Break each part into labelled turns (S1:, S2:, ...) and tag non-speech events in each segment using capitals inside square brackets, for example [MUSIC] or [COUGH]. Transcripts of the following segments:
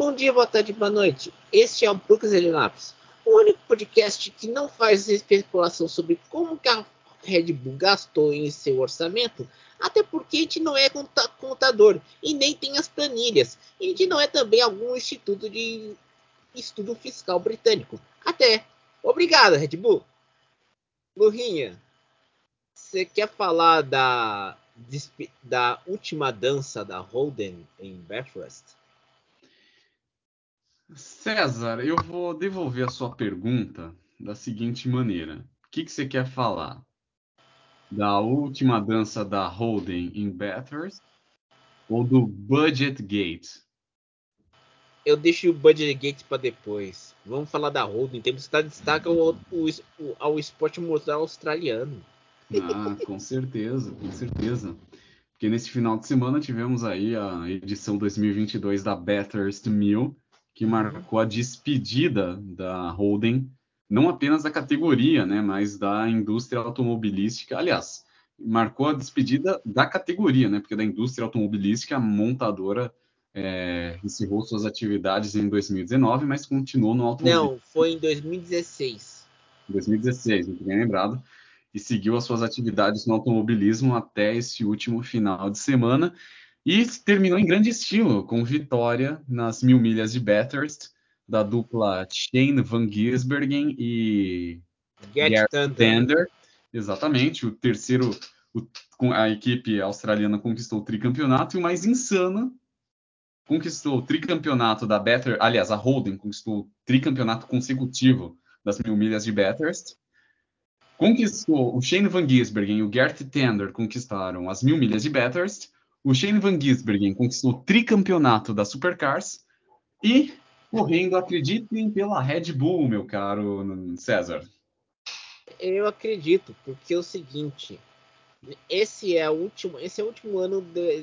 S1: Bom dia, boa tarde, boa noite. Este é o Brooks Elinaps, o único podcast que não faz especulação sobre como que a Red Bull gastou em seu orçamento, até porque a gente não é contador e nem tem as planilhas. E a gente não é também algum instituto de estudo fiscal britânico. Até. Obrigado, Red Bull. Lurinha, você quer falar da, da última dança da Holden em Bathurst?
S2: César, eu vou devolver a sua pergunta da seguinte maneira: o que, que você quer falar? Da última dança da Holden em Bathurst ou do Budget Gate?
S1: Eu deixo o Budget Gate para depois. Vamos falar da Holden. Temos que dar destaque ao, ao, ao esporte motor australiano.
S2: Ah, com certeza, com certeza. Porque nesse final de semana tivemos aí a edição 2022 da Bathurst Mill, que marcou a despedida da Holden, não apenas da categoria, né, mas da indústria automobilística. Aliás, marcou a despedida da categoria, né, porque da indústria automobilística, a montadora é, encerrou suas atividades em 2019, mas continuou no automobilismo.
S1: Não, foi em 2016.
S2: 2016, muito bem lembrado. E seguiu as suas atividades no automobilismo até esse último final de semana. E terminou em grande estilo, com vitória nas mil milhas de Bathurst, da dupla Shane Van Gisbergen e
S1: Gert Thunder.
S2: Exatamente, o terceiro, o, a equipe australiana conquistou o tricampeonato, e o mais insano, conquistou o tricampeonato da Bathurst, aliás, a Holden conquistou o tricampeonato consecutivo das mil milhas de Bathurst, conquistou o Shane Van Gisbergen e o Gert Thunder conquistaram as mil milhas de Bathurst, o Shane Van Gisbergen conquistou o tricampeonato da Supercars e correndo, acreditem, pela Red Bull, meu caro César.
S1: Eu acredito, porque é o seguinte, esse é o último, esse é o último ano de,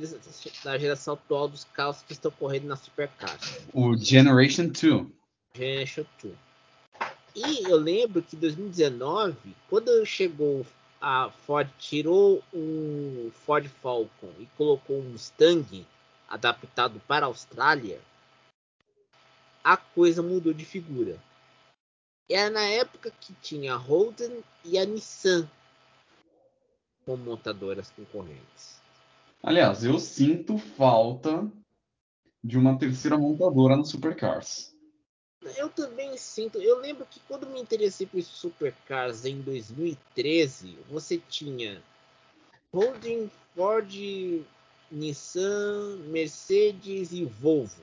S1: da geração atual dos carros que estão correndo na Supercars.
S2: O Generation 2.
S1: Generation 2. E eu lembro que em 2019, quando chegou a Ford tirou um Ford Falcon e colocou um Mustang adaptado para a Austrália, a coisa mudou de figura. Era na época que tinha a Holden e a Nissan como montadoras concorrentes.
S2: Aliás, eu sinto falta de uma terceira montadora no Supercars.
S1: Eu também sinto. Eu lembro que quando me interessei por supercars em 2013, você tinha Holding, Ford, Nissan, Mercedes e Volvo.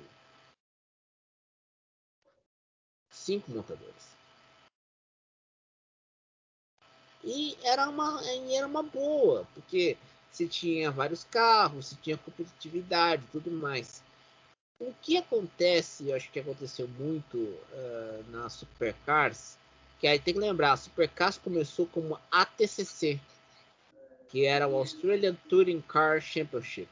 S1: Cinco montadores. E era uma, era uma boa, porque você tinha vários carros, você tinha competitividade e tudo mais. O que acontece, eu acho que aconteceu muito uh, na Supercars, que aí tem que lembrar, a Supercars começou como ATCC, que era o Australian Touring Car Championship.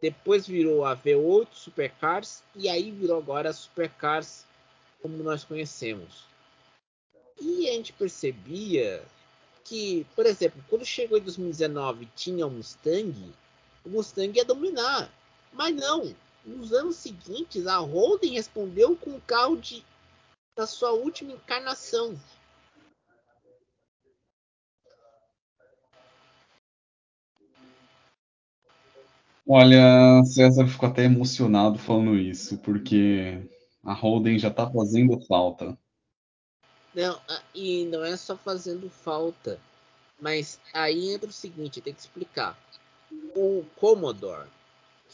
S1: Depois virou a V8 Supercars e aí virou agora a Supercars como nós conhecemos. E a gente percebia que, por exemplo, quando chegou em 2019 tinha o Mustang, o Mustang ia dominar. Mas não, nos anos seguintes, a Holden respondeu com o carro de, da sua última encarnação.
S2: Olha, César ficou até emocionado falando isso, porque a Holden já está fazendo falta.
S1: Não, e não é só fazendo falta, mas aí entra o seguinte, tem que explicar. O Commodore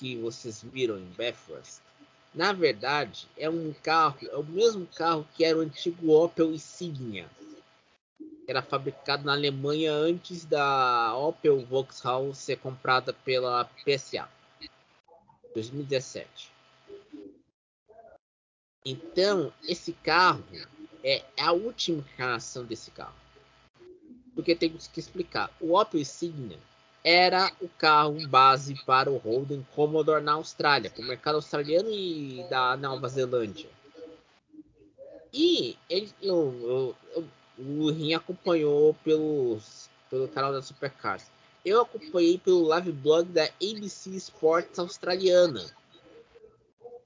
S1: que vocês viram em Bathurst, na verdade é um carro, é o mesmo carro que era o antigo Opel Insignia, era fabricado na Alemanha antes da Opel Vauxhall ser comprada pela PSA, 2017. Então esse carro é a última encarnação desse carro, porque tem que explicar. O Opel Insignia era o carro base para o Holden Commodore na Austrália, para o mercado australiano e da Nova Zelândia. E ele, eu, eu, eu, o Rin acompanhou pelos, pelo canal da Supercars. Eu acompanhei pelo live blog da ABC Sports australiana.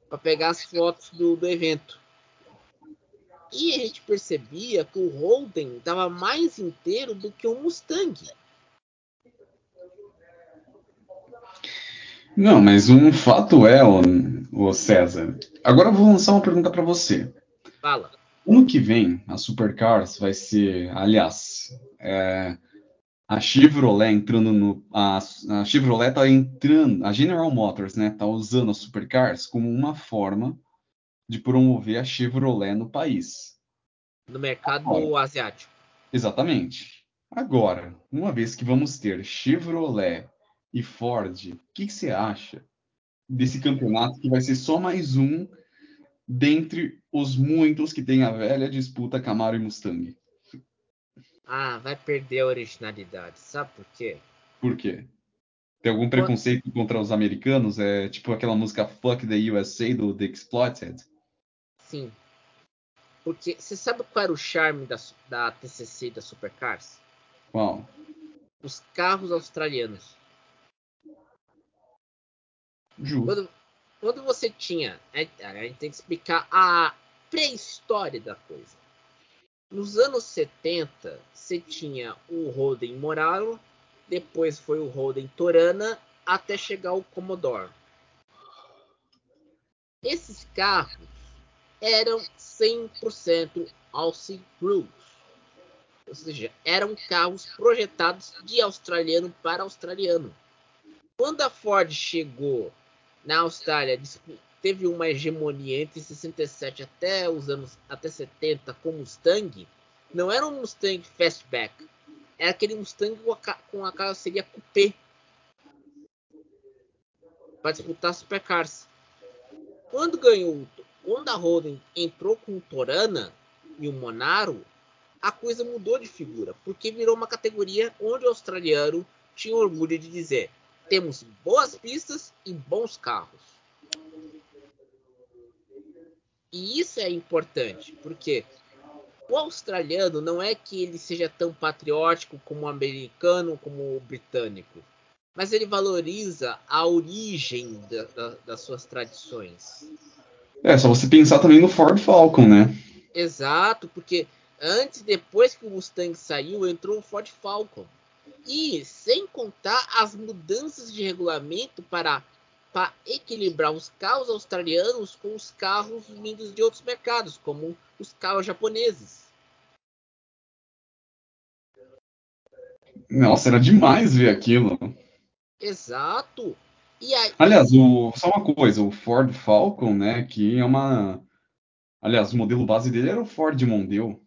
S1: para pegar as fotos do, do evento. E a gente percebia que o Holden estava mais inteiro do que o Mustang.
S2: Não, mas um fato é, o César. Agora eu vou lançar uma pergunta para você.
S1: Fala.
S2: Ano que vem, a Supercars vai ser, aliás, é, a Chevrolet entrando no. A, a Chevrolet está entrando, a General Motors, né, está usando a Supercars como uma forma de promover a Chevrolet no país.
S1: No mercado Agora, asiático.
S2: Exatamente. Agora, uma vez que vamos ter Chevrolet e Ford, o que, que você acha desse campeonato que vai ser só mais um dentre os muitos que tem a velha disputa Camaro e Mustang?
S1: Ah, vai perder a originalidade. Sabe por quê?
S2: Por quê? Tem algum preconceito contra os americanos? É tipo aquela música Fuck the USA do The Exploited?
S1: Sim. Porque você sabe qual era o charme da, da TCC e da Supercars?
S2: Qual?
S1: Os carros australianos. Quando, quando você tinha. A gente tem que explicar a pré-história da coisa. Nos anos 70, você tinha o Holden Moralo, depois foi o Holden Torana, até chegar o Commodore. Esses carros eram 100% Aussie Rules. Ou seja, eram carros projetados de australiano para australiano. Quando a Ford chegou na Austrália, teve uma hegemonia entre 67 até os anos até 70 com Mustang, não era um Mustang fastback, era aquele Mustang com a carroceria coupé. Para disputar supercars. Quando ganhou, quando a Holden entrou com o Torana e o Monaro, a coisa mudou de figura, porque virou uma categoria onde o australiano tinha orgulho de dizer: temos boas pistas e bons carros. E isso é importante, porque o australiano não é que ele seja tão patriótico como o americano, como o britânico, mas ele valoriza a origem da, da, das suas tradições.
S2: É, só você pensar também no Ford Falcon, né?
S1: Exato, porque antes, depois que o Mustang saiu, entrou o Ford Falcon. E sem contar as mudanças de regulamento para, para equilibrar os carros australianos com os carros vindos de outros mercados, como os carros japoneses.
S2: Nossa, era demais ver aquilo.
S1: Exato. E aí...
S2: Aliás, o, só uma coisa, o Ford Falcon, né, que é uma... Aliás, o modelo base dele era o Ford Mondeo.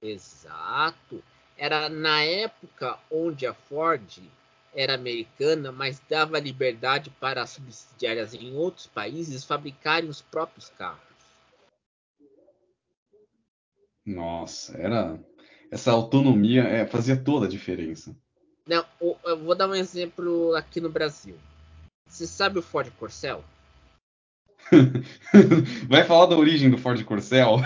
S1: Exato era na época onde a Ford era americana, mas dava liberdade para as subsidiárias em outros países fabricarem os próprios carros.
S2: Nossa, era essa autonomia é, fazia toda a diferença.
S1: Não, eu vou dar um exemplo aqui no Brasil. Você sabe o Ford Corcel? [LAUGHS]
S2: Vai falar da origem do Ford Corcel?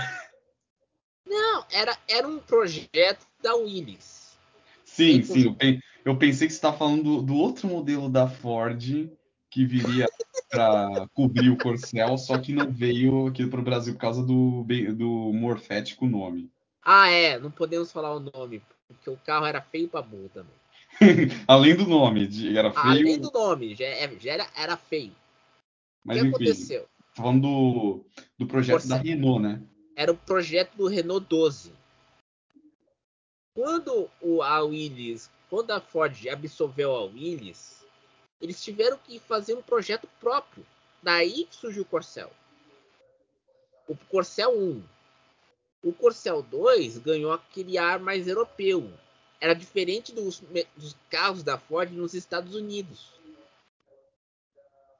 S1: Não, era, era um projeto da Willys.
S2: Sim, sim. Eu pensei que você estava falando do, outro modelo da Ford que viria para cobrir o Corcel, só que não veio aqui para o Brasil por causa do, do morfético nome.
S1: Ah, é. Não podemos falar o nome, porque o carro era feio para burro também.
S2: Além do nome, era feio.
S1: Além do nome, já, é, já era, era feio.
S2: Mas, o que enfim, aconteceu? Falando do, do projeto da Renault, né?
S1: era o projeto do Renault 12. Quando o, a Willis, quando a Ford absorveu a Willis, eles tiveram que fazer um projeto próprio. Daí surgiu o Corcel. O Corcel 1. O Corcel 2 ganhou aquele ar mais europeu. Era diferente dos, dos carros da Ford nos Estados Unidos.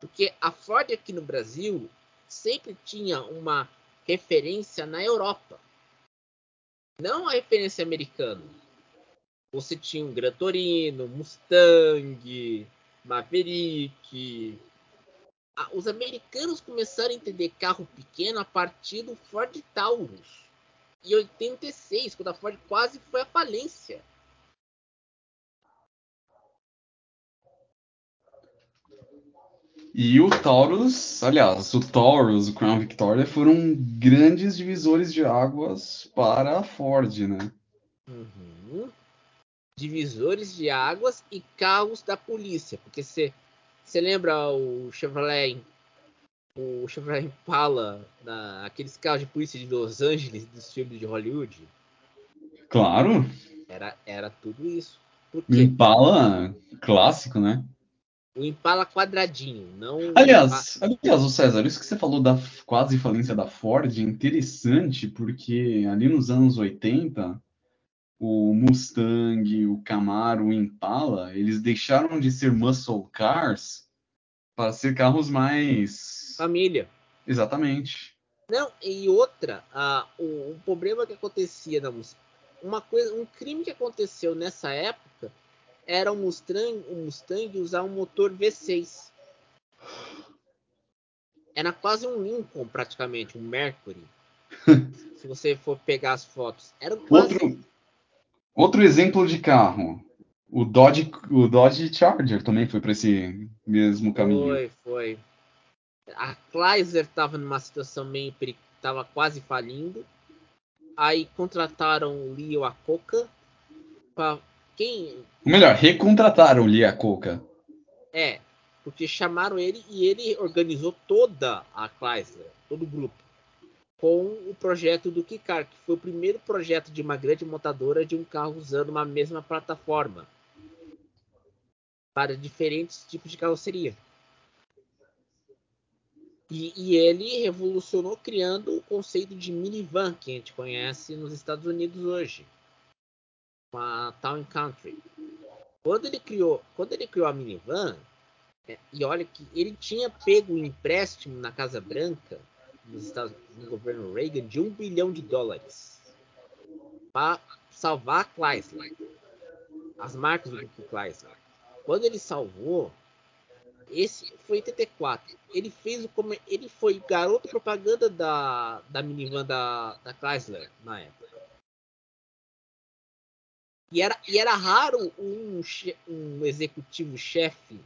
S1: Porque a Ford aqui no Brasil sempre tinha uma referência na Europa. Não a referência americana. Você tinha um Gran Torino, Mustang, Maverick. Os americanos começaram a entender carro pequeno a partir do Ford Taurus. Em 86, quando a Ford quase foi à falência.
S2: E o Taurus, aliás, o Taurus, o Crown Victoria foram grandes divisores de águas para a Ford, né?
S1: Uhum. Divisores de águas e carros da polícia, porque você lembra o Chevrolet o Chevrolet Impala, na, aqueles carros de polícia de Los Angeles dos filmes de Hollywood?
S2: Claro.
S1: Era, era tudo isso.
S2: Impala clássico, né?
S1: O Impala quadradinho, não.
S2: Aliás, aliás, o César, isso que você falou da quase falência da Ford é interessante, porque ali nos anos 80, o Mustang, o Camaro, o Impala, eles deixaram de ser muscle cars para ser carros mais
S1: família.
S2: Exatamente.
S1: Não, e outra, a, o, o, problema que acontecia na uma coisa, um crime que aconteceu nessa época era o Mustang, o Mustang usar um motor V6. Era quase um Lincoln, praticamente, um Mercury. [LAUGHS] se você for pegar as fotos. Era quase...
S2: outro, outro exemplo de carro. O Dodge, o Dodge Charger também foi para esse mesmo caminho.
S1: Foi, foi. A Chrysler estava numa situação meio estava quase falindo. Aí contrataram o Leo Acoca para quem
S2: melhor, recontrataram o Leo Acoca.
S1: É, porque chamaram ele e ele organizou toda a Chrysler, todo o grupo, com o projeto do Kikar, que foi o primeiro projeto de uma grande montadora de um carro usando uma mesma plataforma para diferentes tipos de carroceria. E, e, ele revolucionou criando o conceito de minivan que a gente conhece nos Estados Unidos hoje, com a Town Country. Quando ele criou, quando ele criou a minivan, é, e olha que ele tinha pego um empréstimo na Casa Branca, nos Estados, no governo Reagan, de um bilhão de dólares para salvar a Chrysler, as marcas do Chrysler. Quando ele salvou, esse foi 84. Ele fez o ele foi garoto propaganda da, da minivan da, da Chrysler na época. E era, e era raro um, um executivo chefe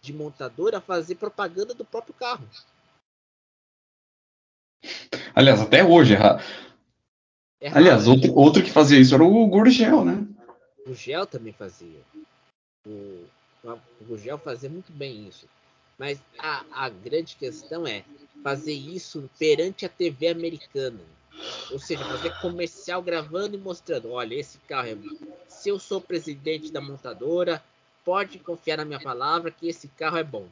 S1: de montadora fazer propaganda do próprio carro.
S2: Aliás, até hoje é raro. É raro Aliás, outro, outro que fazia isso era o Gurgel, né?
S1: O Gel também fazia. O, o Gugel fazia muito bem isso. Mas a, a grande questão é fazer isso perante a TV americana. Ou seja, fazer comercial gravando e mostrando: olha, esse carro é. Se eu sou presidente da montadora, pode confiar na minha palavra que esse carro é bom.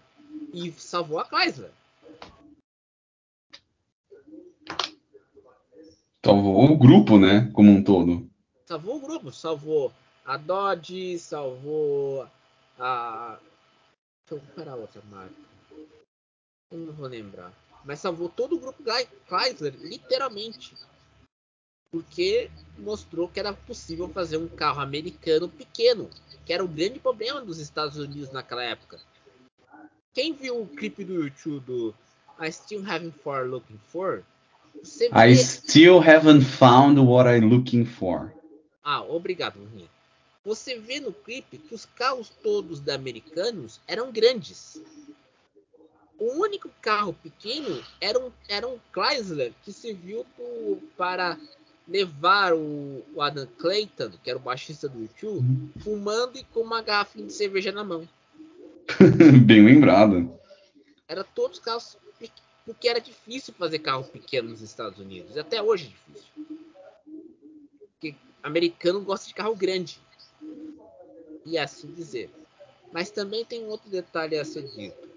S1: E salvou a Chrysler.
S2: Salvou o grupo, né? Como um todo.
S1: Salvou o grupo, salvou a Dodge, salvou a. Eu comparar outra marca. Eu não vou lembrar. Mas salvou todo o grupo Chrysler, literalmente. Porque mostrou que era possível fazer um carro americano pequeno, que era o grande problema dos Estados Unidos naquela época. Quem viu o clipe do YouTube do I Still Haven't For Looking For?
S2: Vê... I still haven't found what I'm looking for.
S1: Ah, obrigado, Rinha você vê no clipe que os carros todos da Americanos eram grandes. O único carro pequeno era um, era um Chrysler que serviu pro, para levar o, o, Adam Clayton, que era o baixista do YouTube, fumando e com uma garrafa de cerveja na mão. [LAUGHS]
S2: Bem lembrado.
S1: Era todos carros porque era difícil fazer carro pequeno nos Estados Unidos. Até hoje é difícil. Porque americano gosta de carro grande e assim dizer. Mas também tem outro detalhe a ser dito.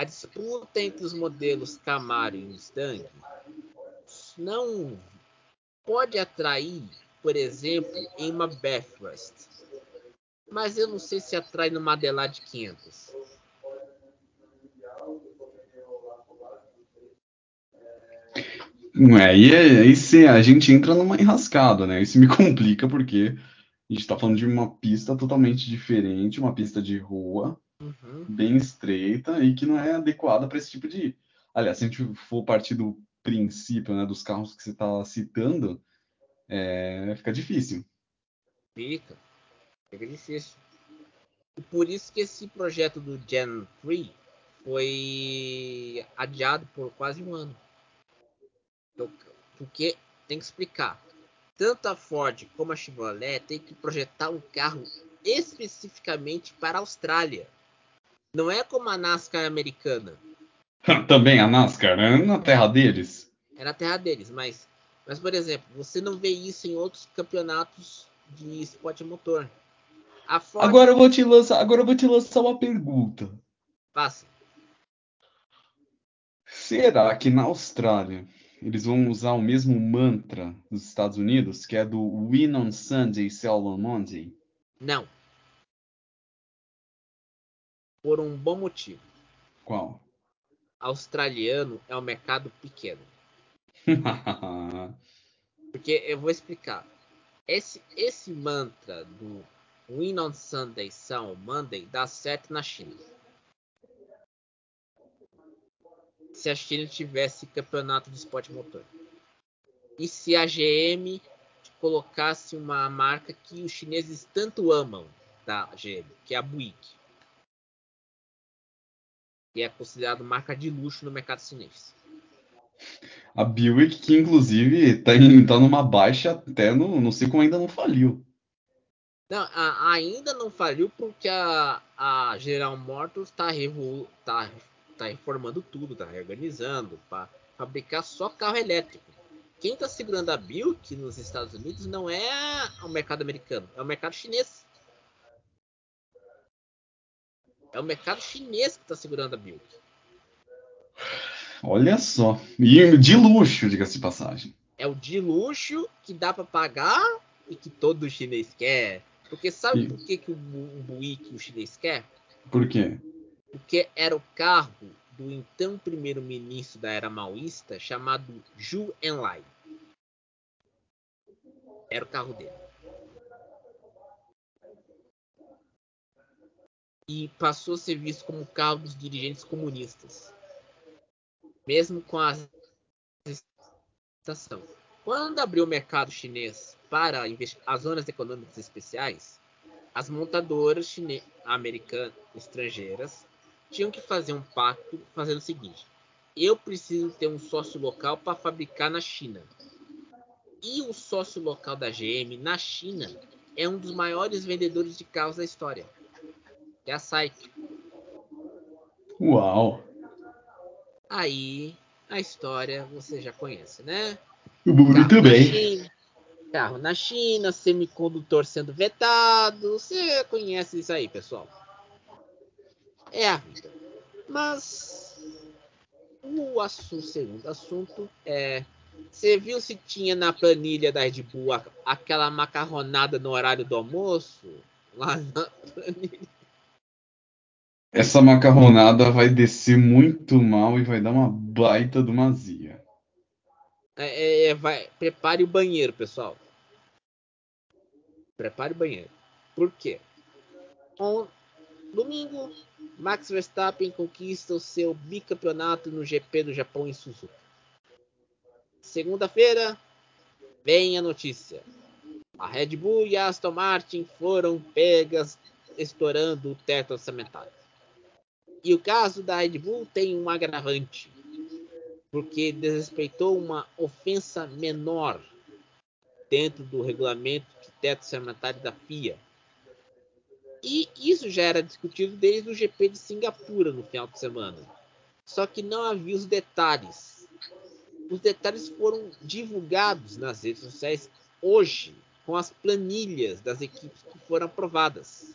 S1: A disputa entre os modelos Camaro e Mustang não pode atrair, por exemplo, em uma Bathurst. Mas eu não sei se atrai numa Adelaide 500.
S2: É, e aí, aí a gente entra numa enrascada, né? Isso me [LAUGHS] complica porque a gente está falando de uma pista totalmente diferente, uma pista de rua, uhum. bem estreita e que não é adequada para esse tipo de. Aliás, se a gente for partir do princípio né, dos carros que você está citando, é... fica difícil.
S1: Fica. Fica difícil. E por isso que esse projeto do Gen 3 foi adiado por quase um ano. Porque tem que explicar. Tanto a Ford como a Chevrolet tem que projetar um carro especificamente para a Austrália. Não é como a NASCAR americana. [LAUGHS]
S2: Também a NASCAR, é na terra deles.
S1: É na terra deles, mas, mas por exemplo, você não vê isso em outros campeonatos de esporte motor.
S2: Ford... Agora eu vou te lançar, agora eu vou te lançar uma pergunta.
S1: Passa.
S2: Será que na Austrália eles vão usar o mesmo mantra dos Estados Unidos, que é do Win on Sunday, Sell on Monday?
S1: Não. Por um bom motivo.
S2: Qual?
S1: Australiano é um mercado pequeno. [LAUGHS] Porque eu vou explicar. Esse, esse mantra do Win on Sunday, on Monday dá certo na China. se a China tivesse campeonato de esporte motor. E se a GM colocasse uma marca que os chineses tanto amam da GM, que é a Buick. Que é considerada marca de luxo no mercado chinês.
S2: A Buick, que inclusive tá, em, tá numa baixa até no. Não sei como ainda não faliu.
S1: Não, a, ainda não faliu porque a, a General Motors está tá tá reformando tudo, tá reorganizando para fabricar só carro elétrico. Quem está segurando a Buick nos Estados Unidos não é o mercado americano, é o mercado chinês. É o mercado chinês que está segurando a Buick.
S2: Olha só. E de luxo, diga-se de passagem.
S1: É o de luxo que dá para pagar e que todo chinês quer. Porque sabe e... por que, que o, o Buick o chinês quer?
S2: Por quê?
S1: porque era o carro do então primeiro-ministro da era maoísta chamado Zhu Enlai. Era o carro dele. E passou a ser visto como carro dos dirigentes comunistas. Mesmo com a estação. Quando abriu o mercado chinês para as zonas econômicas especiais, as montadoras americanas estrangeiras tinham que fazer um pacto fazendo o seguinte: eu preciso ter um sócio local para fabricar na China. E o sócio local da GM na China é um dos maiores vendedores de carros da história. É a SAIC.
S2: Uau!
S1: Aí a história você já conhece, né?
S2: Muito bem.
S1: carro na China, semicondutor sendo vetado. Você conhece isso aí, pessoal é a vida. Mas o assunto, segundo assunto é você viu se tinha na planilha da Red Bull aquela macarronada no horário do almoço? Lá na [LAUGHS] planilha.
S2: Essa macarronada vai descer muito mal e vai dar uma baita de uma zia.
S1: É, é, é vai, prepare o banheiro, pessoal. Prepare o banheiro. Por quê? Domingo, Max Verstappen conquista o seu bicampeonato no GP do Japão em Suzuka. Segunda-feira, vem a notícia. A Red Bull e a Aston Martin foram pegas estourando o teto orçamentário. E o caso da Red Bull tem um agravante, porque desrespeitou uma ofensa menor dentro do regulamento de teto orçamentário da FIA e isso já era discutido desde o GP de Singapura no final de semana. Só que não havia os detalhes. Os detalhes foram divulgados nas redes sociais hoje, com as planilhas das equipes que foram aprovadas.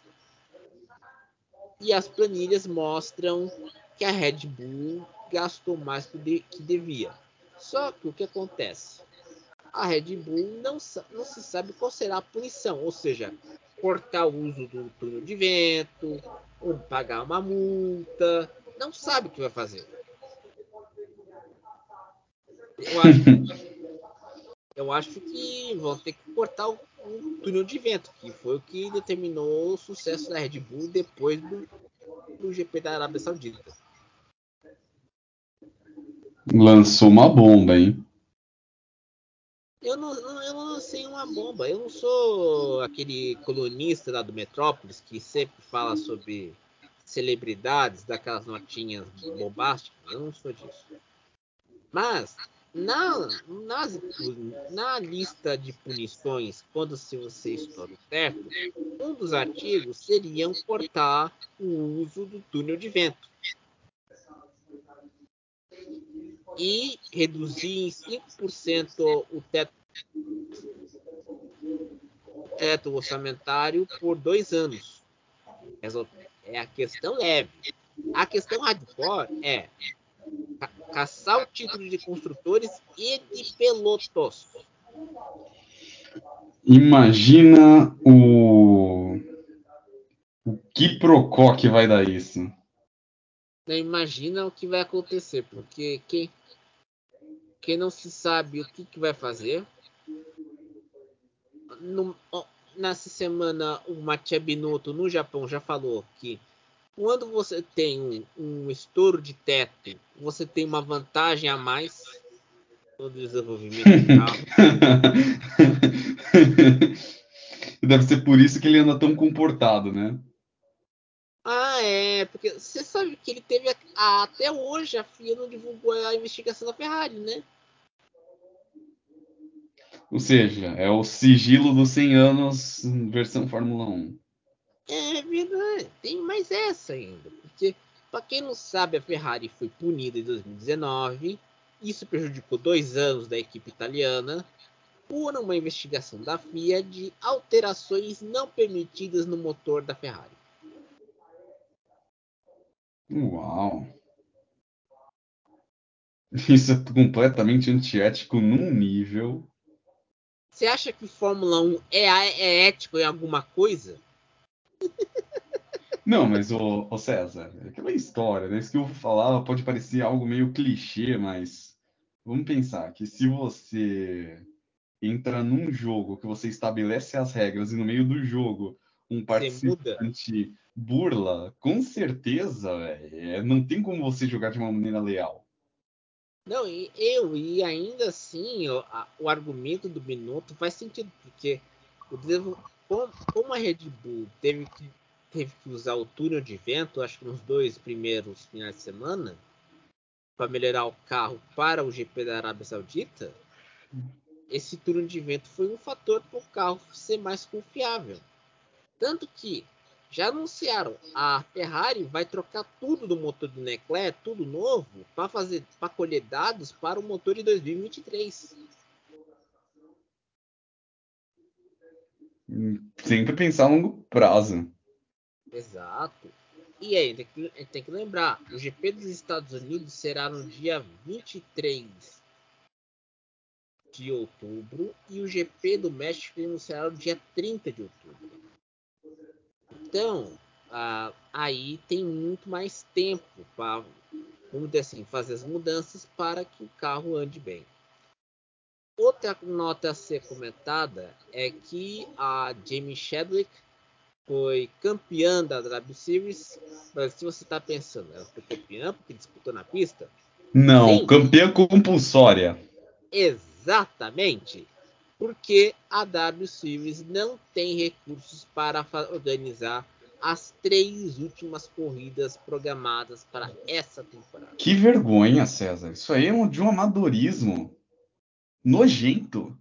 S1: E as planilhas mostram que a Red Bull gastou mais do que devia. Só que o que acontece? A Red Bull não, não se sabe qual será a punição, ou seja, cortar o uso do túnel de vento, ou pagar uma multa, não sabe o que vai fazer. Eu acho, [LAUGHS] eu acho que vão ter que cortar o, o, túnel de vento, que foi o que determinou o sucesso da Red Bull depois do, do GP da Arábia Saudita.
S2: Lançou uma bomba, hein?
S1: Eu não, eu não lancei uma bomba. Eu não sou aquele colunista lá do Metrópolis que sempre fala sobre celebridades, daquelas notinhas bombásticas. Eu não sou disso. Mas na, nas, na lista de punições, quando se você estoura o teto, um dos artigos seria cortar o uso do túnel de vento. E reduzir em 5% o teto, teto orçamentário por dois anos. É a questão leve. A questão hardcore é caçar o título de construtores e de pilotos.
S2: Imagina o o que procó que vai dar isso.
S1: Imagina o que vai acontecer, porque quem, quem não se sabe o que, que vai fazer. No, nessa semana, o Matia Binotto no Japão já falou que quando você tem um, estouro de teto, você tem uma vantagem a mais no desenvolvimento do carro. [LAUGHS]
S2: Deve ser por isso que ele anda tão comportado, né?
S1: Ah, é, porque você sabe que ele teve a, até hoje a FIA não divulgou a investigação da Ferrari, né?
S2: Ou seja, é o sigilo dos 100 anos versão Fórmula 1.
S1: É verdade, tem mais essa ainda. Porque, para quem não sabe, a Ferrari foi punida em 2019. Isso prejudicou dois anos da equipe italiana por uma investigação da FIA de alterações não permitidas no motor da Ferrari.
S2: Uau! Isso é completamente antiético num nível.
S1: Você acha que Fórmula 1 é, é ético em alguma coisa?
S2: Não, mas o, o César, é aquela história, né? Isso que eu vou falar pode parecer algo meio clichê, mas vamos pensar que se você entra num jogo que você estabelece as regras e no meio do jogo um participante burla, com certeza, é, não tem como você jogar de uma maneira leal.
S1: Não, e eu, e ainda assim, o, a, o argumento do Minuto faz sentido, porque o, como, a Red Bull teve que teve que usar o túnel de vento, acho que nos dois primeiros finais de semana, para melhorar o carro para o GP da Arábia Saudita, esse túnel de vento foi um fator para o carro ser mais confiável. Tanto que já anunciaram, a Ferrari vai trocar tudo do motor do Leclerc, tudo novo, para fazer para colher dados para o motor de 2023.
S2: Sempre pensar a longo prazo.
S1: Exato. E aí, tem que, tem que lembrar, o GP dos Estados Unidos será no dia 23 de outubro e o GP do México será no dia 30 de outubro. Então, ah, aí tem muito mais tempo para, dizer assim, fazer as mudanças para que o carro ande bem. Outra nota a ser comentada é que a Jamie Chadwick foi campeã da W Series. Mas se você está pensando, ela foi campeã porque disputou na pista?
S2: Não, Sim. campeã compulsória.
S1: Exatamente. Porque a W Series não tem recursos para organizar as três últimas corridas programadas para essa temporada.
S2: Que vergonha, César. Isso aí é de um amadorismo nojento.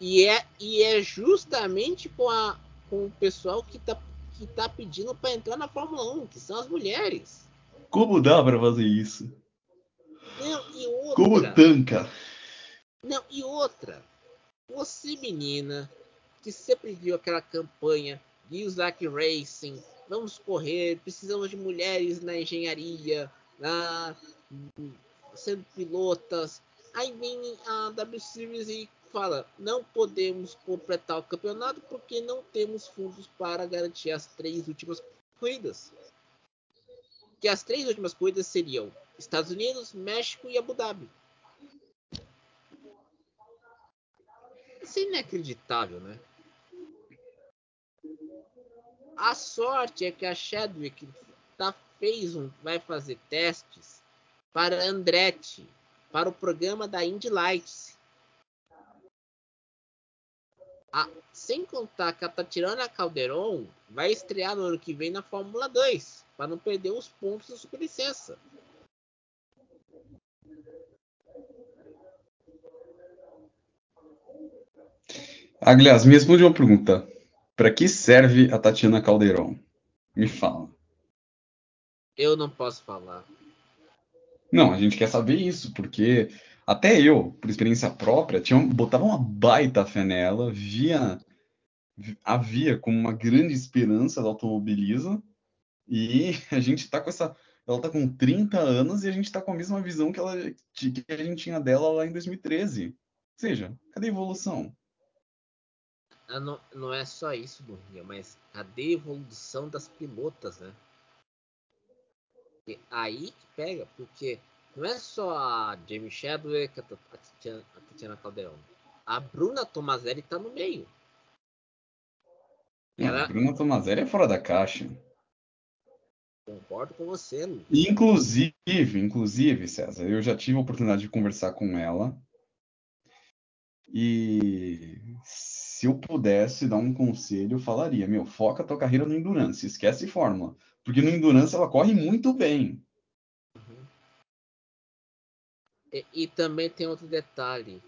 S1: E é, e é justamente com a, com o pessoal que tá, que tá pedindo para entrar na Fórmula 1, que são as mulheres.
S2: Como dá para fazer isso?
S1: Não, e outra.
S2: Como tanca?
S1: Não, e outra. Você, menina, que sempre viu aquela campanha de Isaac Racing, vamos correr, precisamos de mulheres na engenharia, na, sendo pilotas. Aí vem a W Series e fala: não podemos completar o campeonato porque não temos fundos para garantir as três últimas corridas. Que as três últimas corridas seriam Estados Unidos, México e Abu Dhabi. Isso é inacreditável, né? A sorte é que a Chadwick tá, fez um, vai fazer testes para Andretti, para o programa da Indy Lights a, sem contar que a Tatiana Calderon vai estrear no ano que vem na Fórmula 2. para não perder os pontos da superlicença.
S2: Aliás, me responde uma pergunta. Para que serve a Tatiana Caldeirão? Me fala.
S1: Eu não posso falar.
S2: Não, a gente quer saber isso, porque até eu, por experiência própria, tinha, botava uma baita fé nela, via, havia como uma grande esperança do automobilismo, e [LAUGHS] a gente tá com essa. Ela tá com 30 anos e a gente tá com a mesma visão que, ela, que a gente tinha dela lá em 2013. Ou seja, cadê a evolução?
S1: Ah, não, não é só isso, Burrinha, mas a devolução das pilotas, né? E aí que pega, porque não é só a Jamie Chadwick, a Tatiana, a Tatiana Calderon. A Bruna Tomazelli tá no meio.
S2: Ela... A Bruna Tomazelli é fora da caixa.
S1: Concordo com você, Lu.
S2: Inclusive, inclusive, César, eu já tive a oportunidade de conversar com ela. E se eu pudesse dar um conselho, eu falaria: meu, foca tua carreira no Endurance, esquece Fórmula. Porque no Endurance ela corre muito bem.
S1: Uhum. E, e, também tem outro detalhe.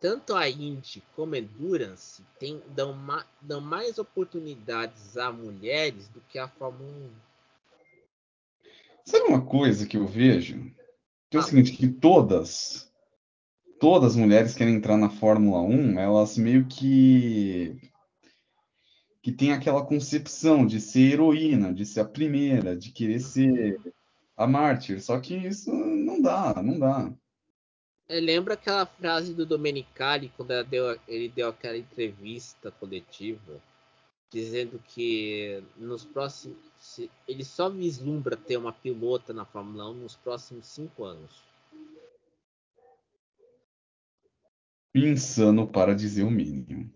S1: Tanto a Indy como a Endurance tem, dão, ma, dão mais oportunidades a mulheres do que a Fórmula 1.
S2: Sabe uma coisa que eu vejo? Que é o ah, seguinte, que todas todas as mulheres querem entrar na Fórmula 1, elas meio que que tem aquela concepção de ser heroína, de ser a primeira, de querer ser a mártir. Só que isso não dá, não dá.
S1: É, lembra aquela frase do Domenicali quando deu, ele deu aquela entrevista coletiva dizendo que nos próximos ele só vislumbra ter uma pilota na Fórmula 1 nos próximos cinco anos.
S2: Insano para dizer o mínimo.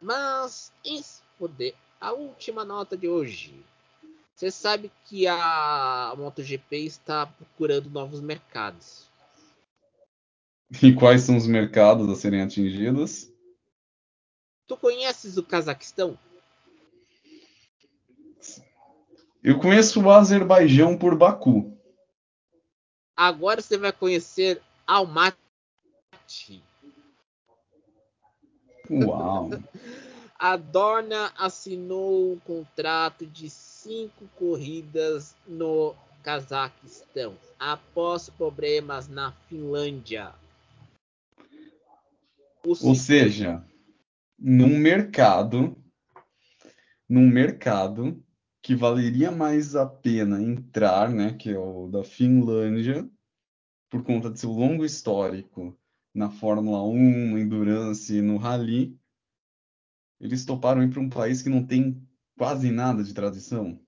S1: Mas, em poder, a última nota de hoje. Você sabe que a MotoGP está procurando novos mercados.
S2: E quais são os mercados a serem atingidos?
S1: Tu conheces o Cazaquistão?
S2: Eu conheço o Azerbaijão por Baku.
S1: Agora você vai conhecer Almaty.
S2: Uau! [LAUGHS]
S1: A Dorna assinou um contrato de cinco corridas no Cazaquistão após problemas na Finlândia.
S2: Ou seja, num mercado, num mercado que valeria mais a pena entrar, né, que é o da Finlândia, por conta de seu longo histórico na Fórmula 1, no Endurance, no Rally, eles toparam ir para um país que não tem quase nada de tradição.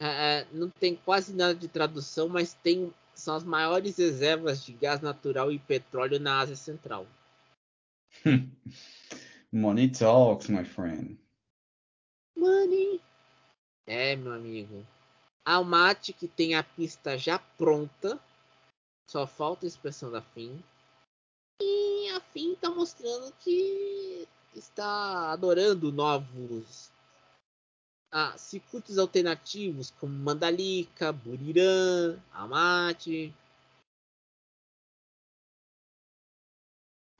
S1: É, é, não tem quase nada de tradução, mas tem são as maiores reservas de gás natural e petróleo na Ásia Central. [LAUGHS]
S2: Money talks, my friend.
S1: Money. É, meu amigo. Almaty que tem a pista já pronta, só falta a inspeção da FIM. FIM está mostrando que está adorando novos ah, circuitos alternativos como Mandalika, Buriram, Almaty.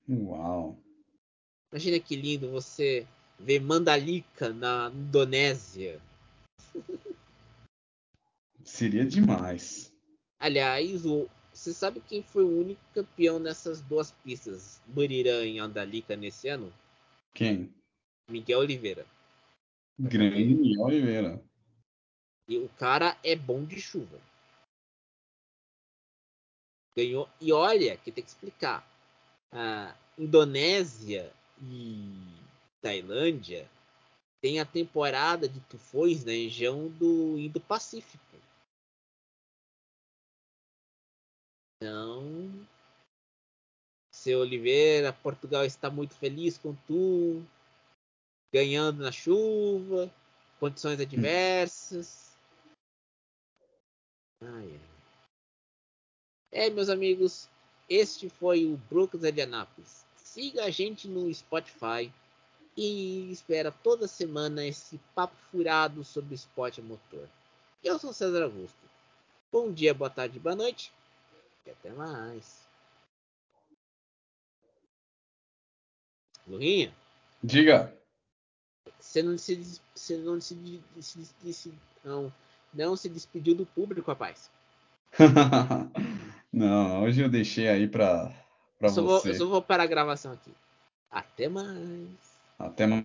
S2: Uau!
S1: Imagina que lindo você ver Mandalika na Indonésia.
S2: Seria demais.
S1: Aliás, o, você sabe quem foi o único campeão nessas duas pistas, Buriram e Andalica, nesse ano?
S2: Quem?
S1: Miguel Oliveira.
S2: Grande Miguel Oliveira.
S1: E o cara é bom de chuva. Ganhou. E olha, que tem que explicar. A Indonésia e Tailândia tem a temporada de tufões na região do Indo-Pacífico. Então, seu Oliveira, Portugal está muito feliz com tu, ganhando na chuva, condições adversas. Ai, É, meus amigos, este foi o Brooks de Anápolis. Siga a gente no Spotify, e espera toda semana esse papo furado sobre esporte a motor. Eu sou César Augusto. Bom dia, boa tarde, boa noite e até mais. Lurinha?
S2: Diga.
S1: Você não se, você não se, se, se, não, não se despediu do público, rapaz. [LAUGHS]
S2: não, hoje eu deixei aí para você.
S1: Vou, eu só vou parar a gravação aqui. Até mais.
S2: Até mais.